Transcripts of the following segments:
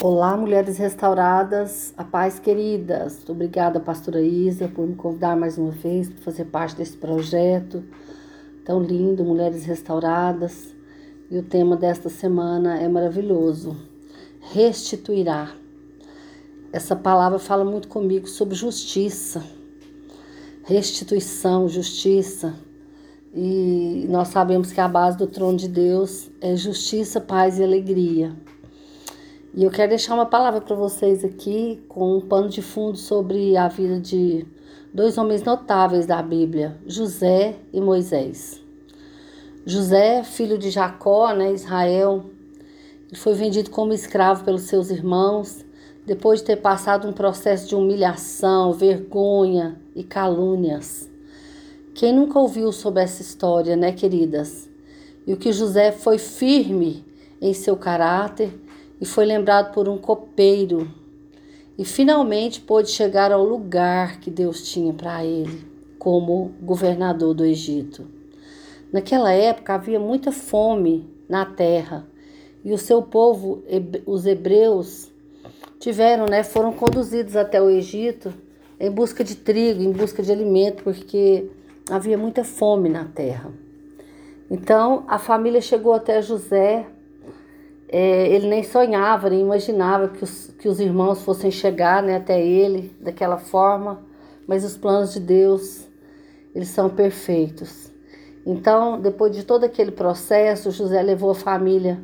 Olá, mulheres restauradas, a paz queridas. Obrigada, pastora Isa, por me convidar mais uma vez para fazer parte desse projeto tão lindo, Mulheres Restauradas. E o tema desta semana é maravilhoso: restituirá. Essa palavra fala muito comigo sobre justiça, restituição, justiça. E nós sabemos que a base do trono de Deus é justiça, paz e alegria. E eu quero deixar uma palavra para vocês aqui com um pano de fundo sobre a vida de dois homens notáveis da Bíblia, José e Moisés. José, filho de Jacó, né, Israel, ele foi vendido como escravo pelos seus irmãos, depois de ter passado um processo de humilhação, vergonha e calúnias. Quem nunca ouviu sobre essa história, né, queridas? E o que José foi firme em seu caráter e foi lembrado por um copeiro e finalmente pôde chegar ao lugar que Deus tinha para ele como governador do Egito. Naquela época havia muita fome na terra e o seu povo, os hebreus, tiveram, né, foram conduzidos até o Egito em busca de trigo, em busca de alimento, porque havia muita fome na terra. Então a família chegou até José é, ele nem sonhava, nem imaginava que os, que os irmãos fossem chegar né, até ele daquela forma, mas os planos de Deus, eles são perfeitos. Então, depois de todo aquele processo, José levou a família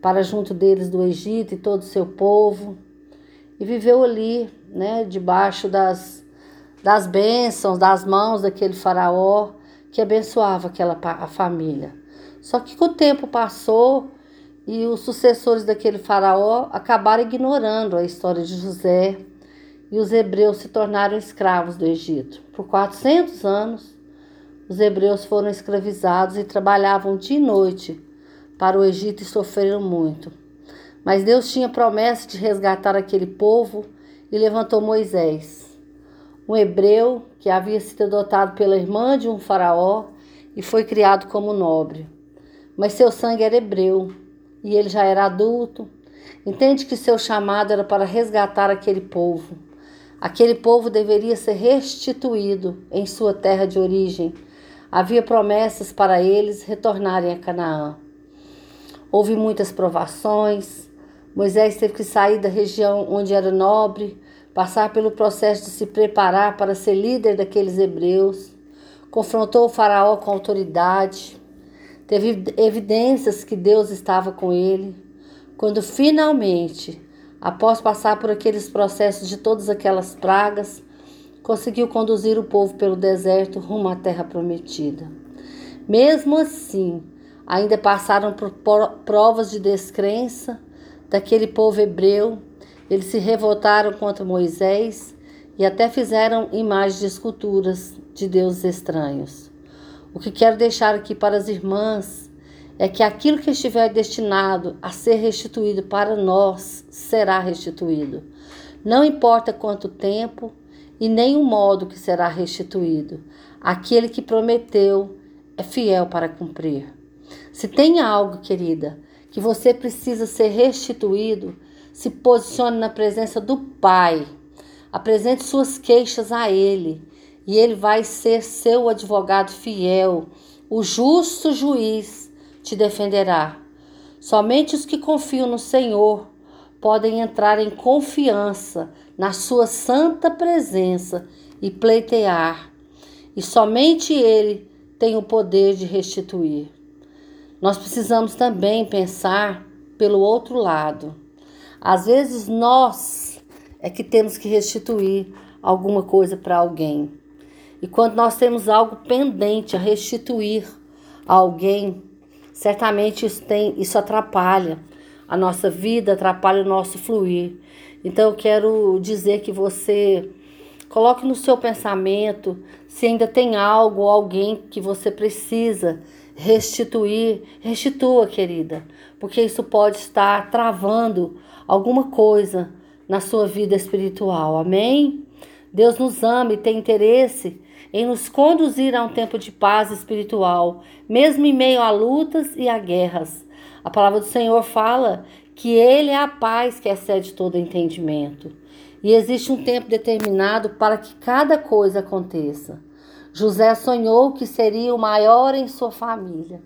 para junto deles do Egito e todo o seu povo e viveu ali, né, debaixo das, das bênçãos, das mãos daquele faraó que abençoava aquela a família. Só que com o tempo passou, e os sucessores daquele faraó acabaram ignorando a história de José e os hebreus se tornaram escravos do Egito. Por 400 anos, os hebreus foram escravizados e trabalhavam dia e noite para o Egito e sofreram muito. Mas Deus tinha promessa de resgatar aquele povo e levantou Moisés, um hebreu que havia sido adotado pela irmã de um faraó e foi criado como nobre. Mas seu sangue era hebreu e ele já era adulto. Entende que seu chamado era para resgatar aquele povo. Aquele povo deveria ser restituído em sua terra de origem. Havia promessas para eles retornarem a Canaã. Houve muitas provações. Moisés teve que sair da região onde era nobre, passar pelo processo de se preparar para ser líder daqueles hebreus. Confrontou o Faraó com autoridade Teve evidências que Deus estava com ele. Quando finalmente, após passar por aqueles processos de todas aquelas pragas, conseguiu conduzir o povo pelo deserto rumo à terra prometida. Mesmo assim, ainda passaram por provas de descrença daquele povo hebreu. Eles se revoltaram contra Moisés e até fizeram imagens de esculturas de deuses estranhos. O que quero deixar aqui para as irmãs é que aquilo que estiver destinado a ser restituído para nós será restituído. Não importa quanto tempo e nem o modo que será restituído. Aquele que prometeu é fiel para cumprir. Se tem algo, querida, que você precisa ser restituído, se posicione na presença do Pai. Apresente suas queixas a Ele e ele vai ser seu advogado fiel. O justo juiz te defenderá. Somente os que confiam no Senhor podem entrar em confiança na sua santa presença e pleitear. E somente ele tem o poder de restituir. Nós precisamos também pensar pelo outro lado. Às vezes nós é que temos que restituir alguma coisa para alguém. E quando nós temos algo pendente a restituir a alguém, certamente isso, tem, isso atrapalha a nossa vida, atrapalha o nosso fluir. Então eu quero dizer que você coloque no seu pensamento se ainda tem algo ou alguém que você precisa restituir, restitua, querida, porque isso pode estar travando alguma coisa na sua vida espiritual. Amém? Deus nos ama e tem interesse em nos conduzir a um tempo de paz espiritual, mesmo em meio a lutas e a guerras. A palavra do Senhor fala que Ele é a paz que excede todo entendimento. E existe um tempo determinado para que cada coisa aconteça. José sonhou que seria o maior em sua família.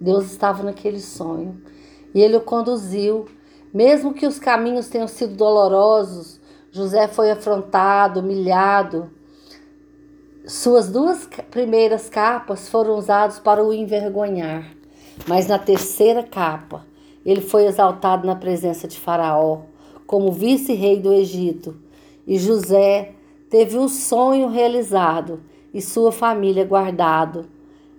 Deus estava naquele sonho e ele o conduziu. Mesmo que os caminhos tenham sido dolorosos, José foi afrontado, humilhado. Suas duas primeiras capas foram usadas para o envergonhar, mas na terceira capa, ele foi exaltado na presença de Faraó como vice-rei do Egito. E José teve um sonho realizado e sua família guardado,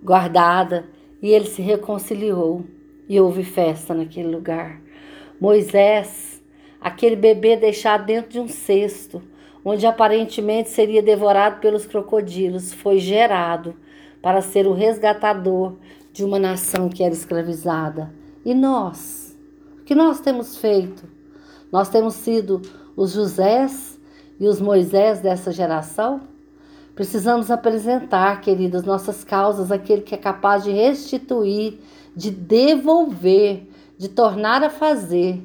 guardada, e ele se reconciliou e houve festa naquele lugar. Moisés, aquele bebê deixado dentro de um cesto, onde aparentemente seria devorado pelos crocodilos, foi gerado para ser o resgatador de uma nação que era escravizada. E nós? O que nós temos feito? Nós temos sido os Josés e os Moisés dessa geração? Precisamos apresentar, queridas, nossas causas àquele que é capaz de restituir, de devolver, de tornar a fazer.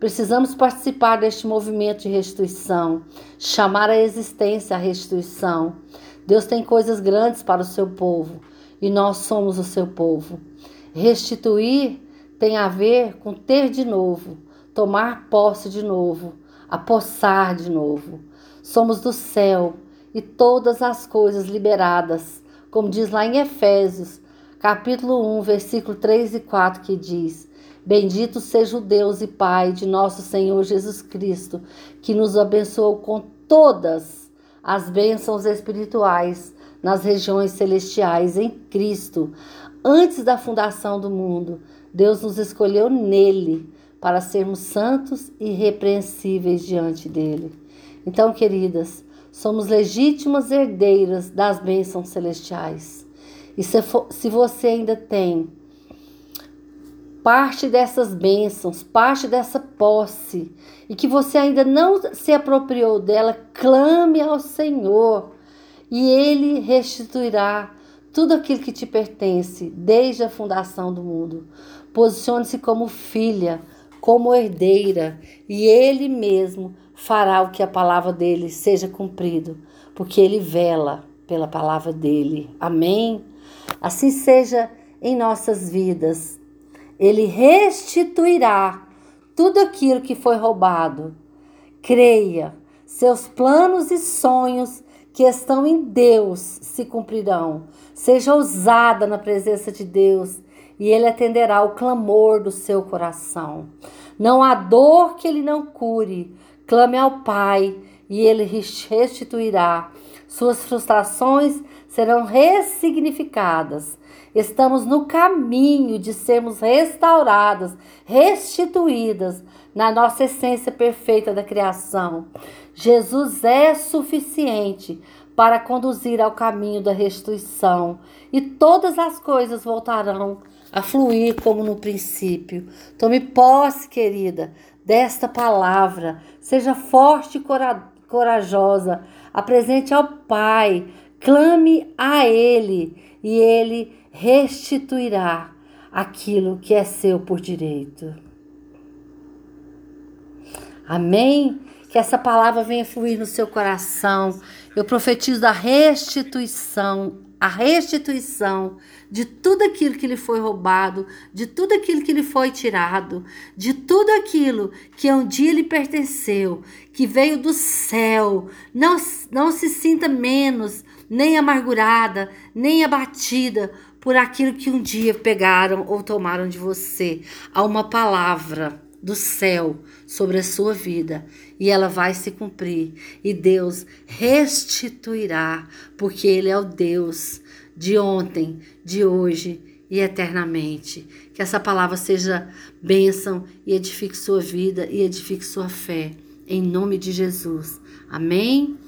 Precisamos participar deste movimento de restituição, chamar a existência a restituição. Deus tem coisas grandes para o seu povo e nós somos o seu povo. Restituir tem a ver com ter de novo, tomar posse de novo, apossar de novo. Somos do céu e todas as coisas liberadas, como diz lá em Efésios, capítulo 1, versículo 3 e 4, que diz: Bendito seja o Deus e Pai de nosso Senhor Jesus Cristo, que nos abençoou com todas as bênçãos espirituais nas regiões celestiais em Cristo. Antes da fundação do mundo, Deus nos escolheu nele para sermos santos e irrepreensíveis diante dele. Então, queridas, somos legítimas herdeiras das bênçãos celestiais. E se, for, se você ainda tem parte dessas bênçãos, parte dessa posse, e que você ainda não se apropriou dela, clame ao Senhor e Ele restituirá tudo aquilo que te pertence desde a fundação do mundo. Posicione-se como filha, como herdeira, e Ele mesmo fará o que a palavra dele seja cumprido, porque ele vela pela palavra dele. Amém? Assim seja em nossas vidas. Ele restituirá tudo aquilo que foi roubado. Creia, seus planos e sonhos que estão em Deus se cumprirão. Seja ousada na presença de Deus e Ele atenderá o clamor do seu coração. Não há dor que Ele não cure, Clame ao Pai e ele restituirá. Suas frustrações serão ressignificadas. Estamos no caminho de sermos restauradas, restituídas na nossa essência perfeita da criação. Jesus é suficiente para conduzir ao caminho da restituição e todas as coisas voltarão a fluir como no princípio. Tome posse, querida, desta palavra. Seja forte e corajosa. Apresente ao Pai. Clame a Ele e Ele restituirá aquilo que é seu por direito. Amém? Que essa palavra venha fluir no seu coração. Eu profetizo a restituição a restituição de tudo aquilo que lhe foi roubado, de tudo aquilo que lhe foi tirado, de tudo aquilo que um dia lhe pertenceu, que veio do céu. Não, não se sinta menos, nem amargurada, nem abatida por aquilo que um dia pegaram ou tomaram de você. Há uma palavra do céu sobre a sua vida e ela vai se cumprir e Deus restituirá, porque Ele é o Deus de ontem, de hoje e eternamente. Que essa palavra seja bênção e edifique sua vida e edifique sua fé, em nome de Jesus. Amém?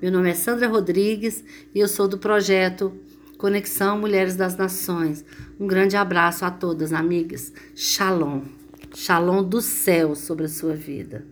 Meu nome é Sandra Rodrigues e eu sou do projeto Conexão Mulheres das Nações. Um grande abraço a todas, amigas. Shalom. Shalom do céu sobre a sua vida.